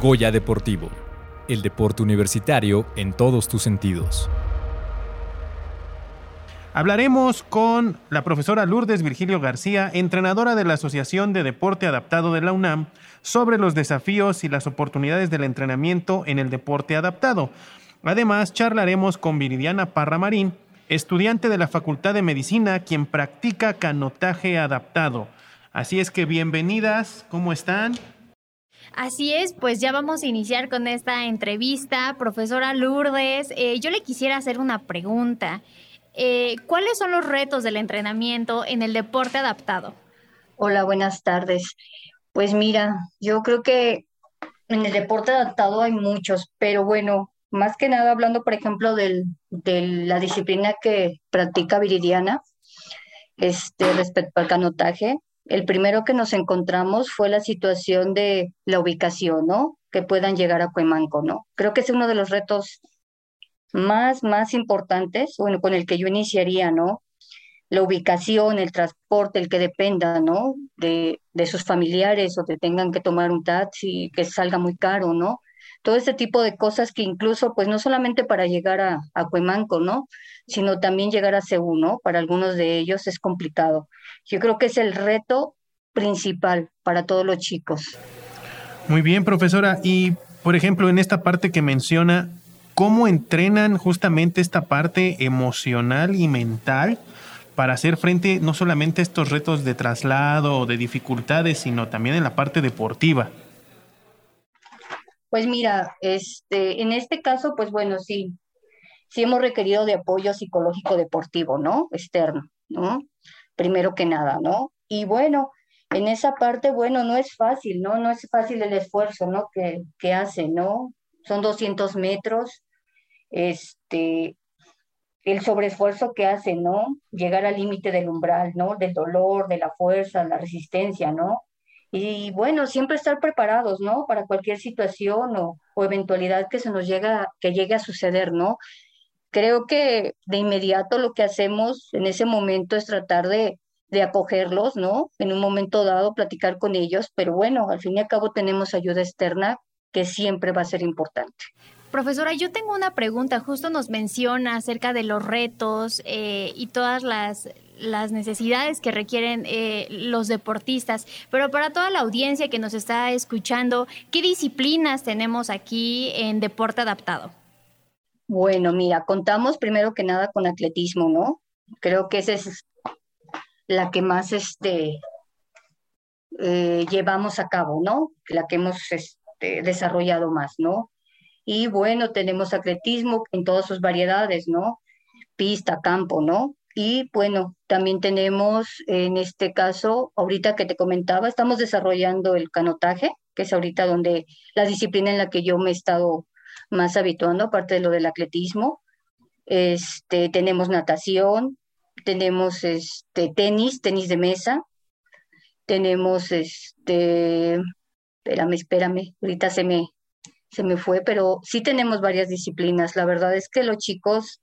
Goya Deportivo, el deporte universitario en todos tus sentidos. Hablaremos con la profesora Lourdes Virgilio García, entrenadora de la Asociación de Deporte Adaptado de la UNAM, sobre los desafíos y las oportunidades del entrenamiento en el deporte adaptado. Además, charlaremos con Viridiana Parra Marín, estudiante de la Facultad de Medicina, quien practica canotaje adaptado. Así es que bienvenidas, ¿cómo están? Así es, pues ya vamos a iniciar con esta entrevista. Profesora Lourdes, eh, yo le quisiera hacer una pregunta. Eh, ¿Cuáles son los retos del entrenamiento en el deporte adaptado? Hola, buenas tardes. Pues mira, yo creo que en el deporte adaptado hay muchos, pero bueno, más que nada hablando, por ejemplo, del, de la disciplina que practica Viridiana, este, respecto al canotaje, el primero que nos encontramos fue la situación de la ubicación, ¿no? Que puedan llegar a Cuemanco, ¿no? Creo que es uno de los retos más, más importantes, bueno, con el que yo iniciaría, ¿no? La ubicación, el transporte, el que dependa, ¿no? De, de sus familiares o que tengan que tomar un taxi, que salga muy caro, ¿no? Todo este tipo de cosas que incluso, pues no solamente para llegar a, a Cuemanco, ¿no? Sino también llegar a Seúl, ¿no? Para algunos de ellos es complicado. Yo creo que es el reto principal para todos los chicos. Muy bien, profesora. Y, por ejemplo, en esta parte que menciona, cómo entrenan justamente esta parte emocional y mental para hacer frente no solamente a estos retos de traslado o de dificultades, sino también en la parte deportiva. Pues mira, este, en este caso, pues bueno, sí, sí hemos requerido de apoyo psicológico deportivo, ¿no? Externo, ¿no? Primero que nada, ¿no? Y bueno, en esa parte, bueno, no es fácil, ¿no? No es fácil el esfuerzo, ¿no? Que, que hace, ¿no? Son 200 metros, este, el sobreesfuerzo que hace, ¿no? Llegar al límite del umbral, ¿no? Del dolor, de la fuerza, la resistencia, ¿no? Y bueno, siempre estar preparados, ¿no? Para cualquier situación o, eventualidad que se nos llega, que llegue a suceder, ¿no? Creo que de inmediato lo que hacemos en ese momento es tratar de, de acogerlos, ¿no? En un momento dado, platicar con ellos, pero bueno, al fin y al cabo tenemos ayuda externa que siempre va a ser importante. Profesora, yo tengo una pregunta. Justo nos menciona acerca de los retos eh, y todas las, las, necesidades que requieren eh, los deportistas. Pero para toda la audiencia que nos está escuchando, ¿qué disciplinas tenemos aquí en deporte adaptado? Bueno, mira, contamos primero que nada con atletismo, ¿no? Creo que esa es la que más este, eh, llevamos a cabo, ¿no? La que hemos este, desarrollado más, ¿no? Y bueno, tenemos atletismo en todas sus variedades, ¿no? Pista, campo, ¿no? Y bueno, también tenemos en este caso, ahorita que te comentaba, estamos desarrollando el canotaje, que es ahorita donde la disciplina en la que yo me he estado más habituando, aparte de lo del atletismo. Este, tenemos natación, tenemos este tenis, tenis de mesa, tenemos este, espérame, espérame, ahorita se me, se me fue, pero sí tenemos varias disciplinas. La verdad es que los chicos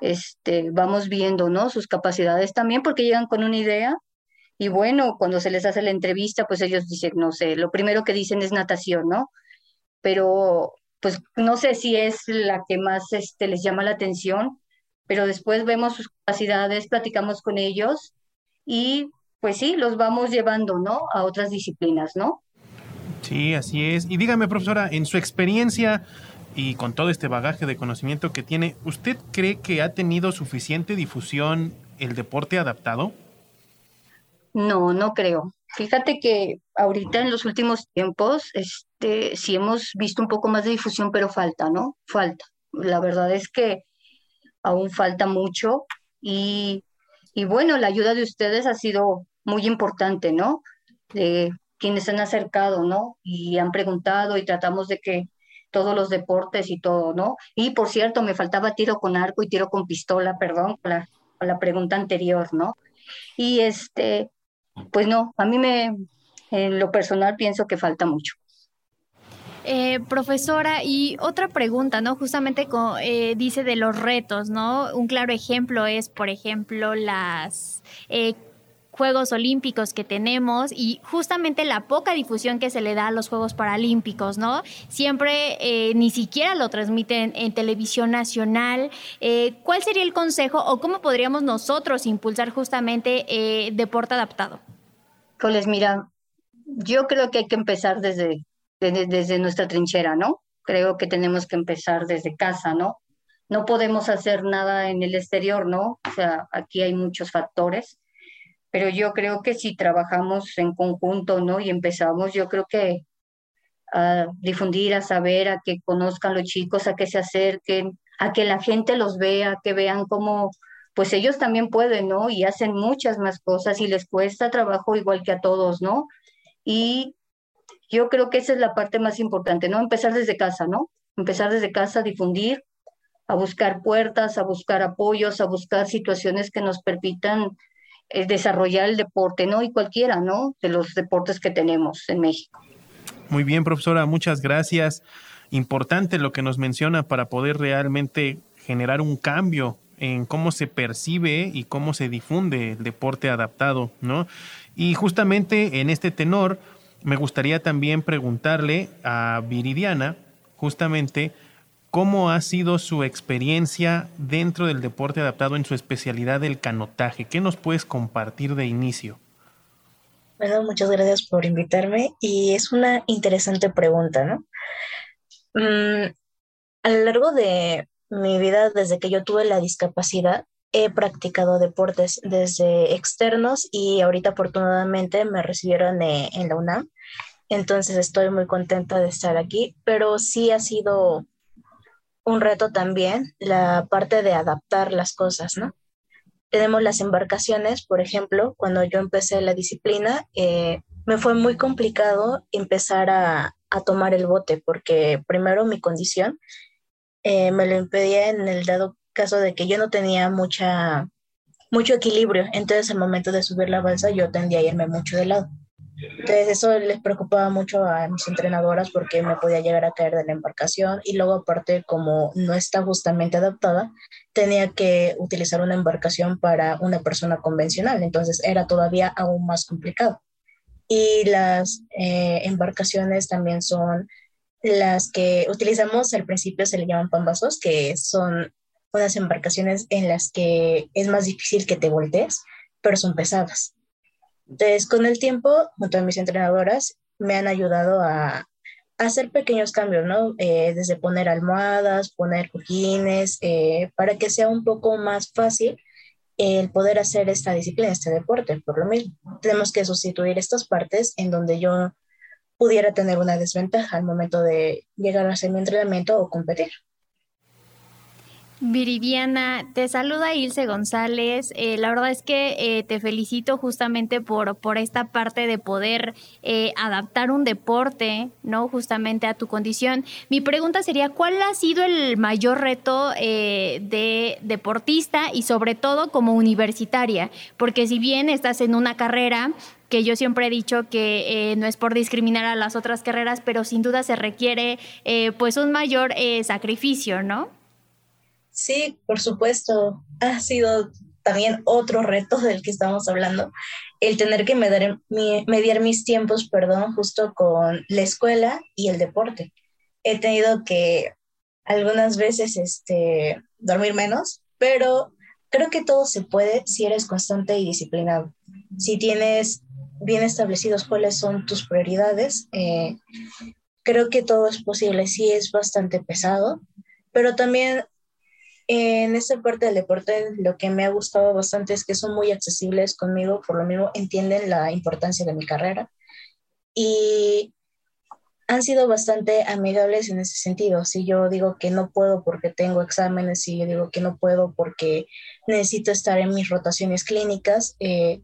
este, vamos viendo, ¿no? Sus capacidades también porque llegan con una idea y bueno, cuando se les hace la entrevista, pues ellos dicen, no sé, lo primero que dicen es natación, ¿no? Pero pues no sé si es la que más este, les llama la atención, pero después vemos sus capacidades, platicamos con ellos y pues sí, los vamos llevando, ¿no? A otras disciplinas, ¿no? Sí, así es. Y dígame, profesora, en su experiencia y con todo este bagaje de conocimiento que tiene, ¿usted cree que ha tenido suficiente difusión el deporte adaptado? No, no creo. Fíjate que ahorita en los últimos tiempos, este, sí hemos visto un poco más de difusión, pero falta, ¿no? Falta. La verdad es que aún falta mucho y, y bueno, la ayuda de ustedes ha sido muy importante, ¿no? De quienes han acercado, ¿no? Y han preguntado y tratamos de que todos los deportes y todo, ¿no? Y por cierto, me faltaba tiro con arco y tiro con pistola, perdón, con la, la pregunta anterior, ¿no? Y este, pues no, a mí me, en lo personal pienso que falta mucho. Eh, profesora, y otra pregunta, ¿no? Justamente eh, dice de los retos, ¿no? Un claro ejemplo es, por ejemplo, las eh, Juegos Olímpicos que tenemos y justamente la poca difusión que se le da a los Juegos Paralímpicos, ¿no? Siempre eh, ni siquiera lo transmiten en televisión nacional. Eh, ¿Cuál sería el consejo o cómo podríamos nosotros impulsar justamente eh, deporte adaptado? Pues mira, yo creo que hay que empezar desde, desde nuestra trinchera, ¿no? Creo que tenemos que empezar desde casa, ¿no? No podemos hacer nada en el exterior, ¿no? O sea, aquí hay muchos factores pero yo creo que si trabajamos en conjunto, ¿no? Y empezamos, yo creo que a difundir, a saber, a que conozcan los chicos, a que se acerquen, a que la gente los vea, que vean cómo, pues ellos también pueden, ¿no? Y hacen muchas más cosas y les cuesta trabajo igual que a todos, ¿no? Y yo creo que esa es la parte más importante, ¿no? Empezar desde casa, ¿no? Empezar desde casa, a difundir, a buscar puertas, a buscar apoyos, a buscar situaciones que nos permitan desarrollar el deporte, ¿no? Y cualquiera, ¿no? De los deportes que tenemos en México. Muy bien, profesora, muchas gracias. Importante lo que nos menciona para poder realmente generar un cambio en cómo se percibe y cómo se difunde el deporte adaptado, ¿no? Y justamente en este tenor, me gustaría también preguntarle a Viridiana, justamente, ¿Cómo ha sido su experiencia dentro del deporte adaptado en su especialidad del canotaje? ¿Qué nos puedes compartir de inicio? Bueno, muchas gracias por invitarme y es una interesante pregunta, ¿no? Mm, a lo largo de mi vida, desde que yo tuve la discapacidad, he practicado deportes desde externos y ahorita afortunadamente me recibieron en la UNAM. Entonces estoy muy contenta de estar aquí, pero sí ha sido un reto también la parte de adaptar las cosas, ¿no? Tenemos las embarcaciones, por ejemplo, cuando yo empecé la disciplina, eh, me fue muy complicado empezar a, tomar el bote, porque primero mi condición eh, me lo impedía en el dado caso de que yo no tenía mucha, mucho equilibrio, entonces al momento de subir la balsa yo tendía a irme mucho de lado. Entonces eso les preocupaba mucho a mis entrenadoras porque me podía llegar a caer de la embarcación y luego aparte como no está justamente adaptada, tenía que utilizar una embarcación para una persona convencional, entonces era todavía aún más complicado. Y las eh, embarcaciones también son las que utilizamos al principio se le llaman pambazos, que son unas embarcaciones en las que es más difícil que te voltees, pero son pesadas. Entonces, con el tiempo, junto a mis entrenadoras, me han ayudado a, hacer pequeños cambios, ¿no? Eh, desde poner almohadas, poner cojines, eh, para que sea un poco más fácil el poder hacer esta disciplina, este deporte, por lo mismo. Tenemos que sustituir estas partes en donde yo pudiera tener una desventaja al momento de llegar a hacer mi entrenamiento o competir. Viridiana, te saluda Ilse González. Eh, la verdad es que eh, te felicito justamente por, por esta parte de poder eh, adaptar un deporte, ¿no? Justamente a tu condición. Mi pregunta sería, ¿cuál ha sido el mayor reto de deportista y sobre todo como universitaria? Porque si bien estás en una carrera que yo siempre he dicho que no es por discriminar a las otras carreras, pero sin duda se requiere pues un mayor sacrificio, ¿no? Sí, por supuesto. Ha sido también otro reto del que estamos hablando, el tener que mediar, mis tiempos, perdón, justo con la escuela y el deporte. He tenido que algunas veces este, dormir menos, pero creo que todo se puede si eres constante y disciplinado. Si tienes bien establecidos cuáles son tus prioridades, eh, creo que todo es posible. Sí es bastante pesado, pero también en esta parte del deporte, lo que me ha gustado bastante es que son muy accesibles conmigo, por lo mismo entienden la importancia de mi carrera y han sido bastante amigables en ese sentido. Si yo digo que no puedo porque tengo exámenes, si yo digo que no puedo porque necesito estar en mis rotaciones clínicas, eh,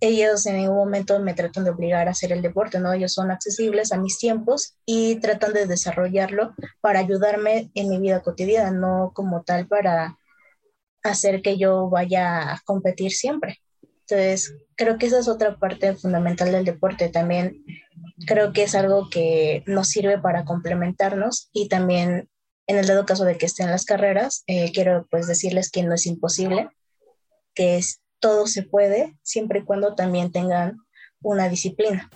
ellos en ningún momento me tratan de obligar a hacer el deporte, ¿no? Ellos son accesibles a mis tiempos y tratan de desarrollarlo para ayudarme en mi vida cotidiana, no como tal para hacer que yo vaya a competir siempre. Entonces, creo que esa es otra parte fundamental del deporte. También creo que es algo que nos sirve para complementarnos y también en el dado caso de que estén las carreras, eh, quiero pues decirles que no es imposible, que es todo se puede, siempre y cuando también tengan una disciplina.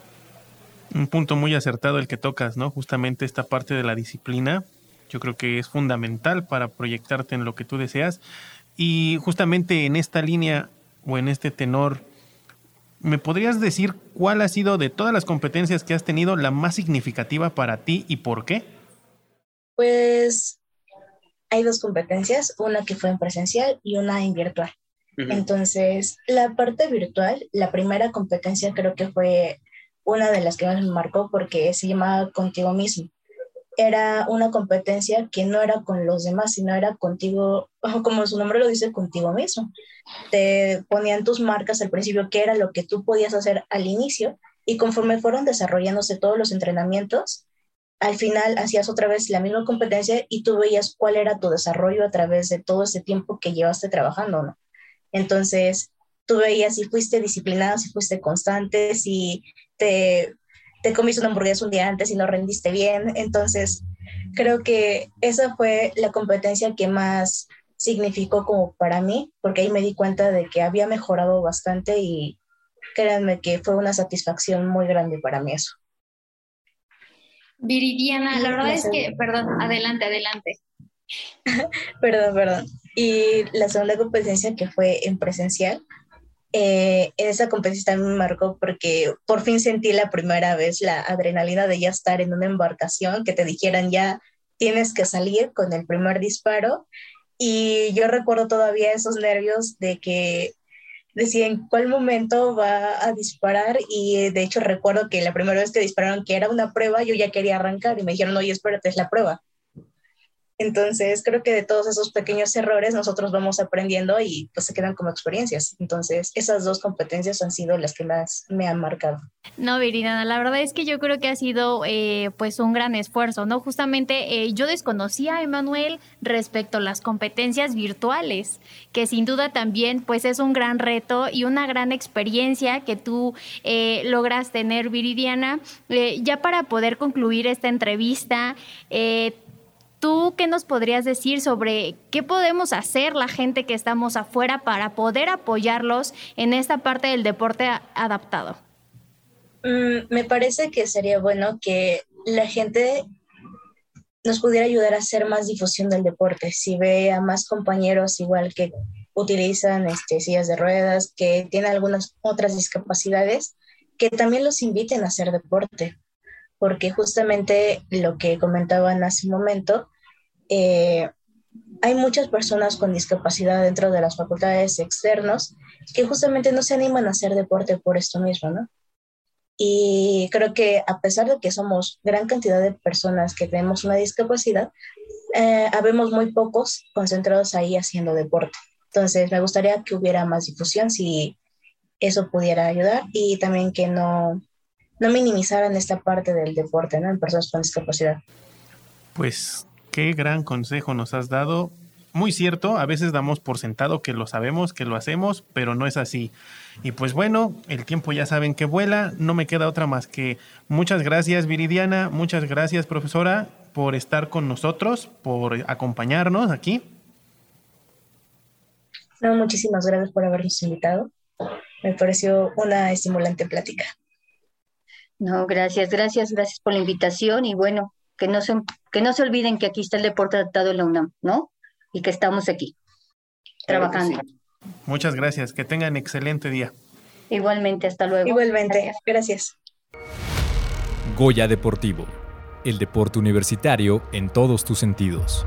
Un punto muy acertado el que tocas, ¿no? Justamente esta parte de la disciplina, yo creo que es fundamental para proyectarte en lo que tú deseas. Y justamente en esta línea o en este tenor, ¿me podrías decir cuál ha sido de todas las competencias que has tenido la más significativa para ti y por qué? Pues hay dos competencias, una que fue en presencial y una en virtual. Entonces, la parte virtual, la primera competencia creo que fue una de las que más me marcó porque se llamaba Contigo mismo. Era una competencia que no era con los demás, sino era contigo, como su nombre lo dice, contigo mismo. Te ponían tus marcas al principio, qué era lo que tú podías hacer al inicio, y conforme fueron desarrollándose todos los entrenamientos, al final hacías otra vez la misma competencia y tú veías cuál era tu desarrollo a través de todo ese tiempo que llevaste trabajando, ¿no? Entonces, tú veías si fuiste disciplinado, si fuiste constante, si te, te comiste una hamburguesa un día antes y no rendiste bien. Entonces, creo que esa fue la competencia que más significó como para mí, porque ahí me di cuenta de que había mejorado bastante y créanme que fue una satisfacción muy grande para mí eso. Viridiana, la verdad es que, perdón, adelante, adelante. perdón, perdón. Y la segunda competencia que fue en presencial, eh, en esa competencia también me marcó porque por fin sentí la primera vez la adrenalina de ya estar en una embarcación, que te dijeran ya tienes que salir con el primer disparo. Y yo recuerdo todavía esos nervios de que decía en cuál momento va a disparar y de hecho recuerdo que la primera vez que dispararon que era una prueba, yo ya quería arrancar y me dijeron, oye, espérate, es la prueba. Entonces, creo que de todos esos pequeños errores nosotros vamos aprendiendo y pues se quedan como experiencias. Entonces, esas dos competencias han sido las que más me han marcado. No, Viridana, la verdad es que yo creo que ha sido eh, pues un gran esfuerzo, ¿no? Justamente eh, yo desconocía a Emanuel respecto a las competencias virtuales, que sin duda también pues es un gran reto y una gran experiencia que tú eh, logras tener, Viridiana. ya para poder concluir esta entrevista, ¿Tú qué nos podrías decir sobre qué podemos hacer la gente que estamos afuera para poder apoyarlos en esta parte del deporte adaptado? Mm, me parece que sería bueno que la gente nos pudiera ayudar a hacer más difusión del deporte. Si ve a más compañeros igual que utilizan este, sillas de ruedas, que tienen algunas otras discapacidades, que también los inviten a hacer deporte, porque justamente lo que comentaban hace un momento, eh, hay muchas personas con discapacidad dentro de las facultades externos que justamente no se animan a hacer deporte por esto mismo, ¿no? Y creo que a pesar de que somos gran cantidad de personas que tenemos una discapacidad, eh, habemos muy pocos concentrados ahí haciendo deporte. Entonces, me gustaría que hubiera más difusión si eso pudiera ayudar y también que no, no minimizaran esta parte del deporte, ¿no? En personas con discapacidad. Pues qué gran consejo nos has dado. Muy cierto, a veces damos por sentado que lo sabemos, que lo hacemos, pero no es así. Y pues bueno, el tiempo ya saben que vuela, no me queda otra más que muchas gracias Viridiana, muchas gracias profesora por estar con nosotros, por acompañarnos aquí. No, muchísimas gracias por habernos invitado. Me pareció una estimulante plática. No, gracias, gracias, gracias por la invitación y bueno, que no, se, que no se olviden que aquí está el deporte adaptado en la UNAM, ¿no? Y que estamos aquí, trabajando. Muchas gracias, que tengan excelente día. Igualmente, hasta luego. Igualmente, gracias. Goya Deportivo, el deporte universitario en todos tus sentidos.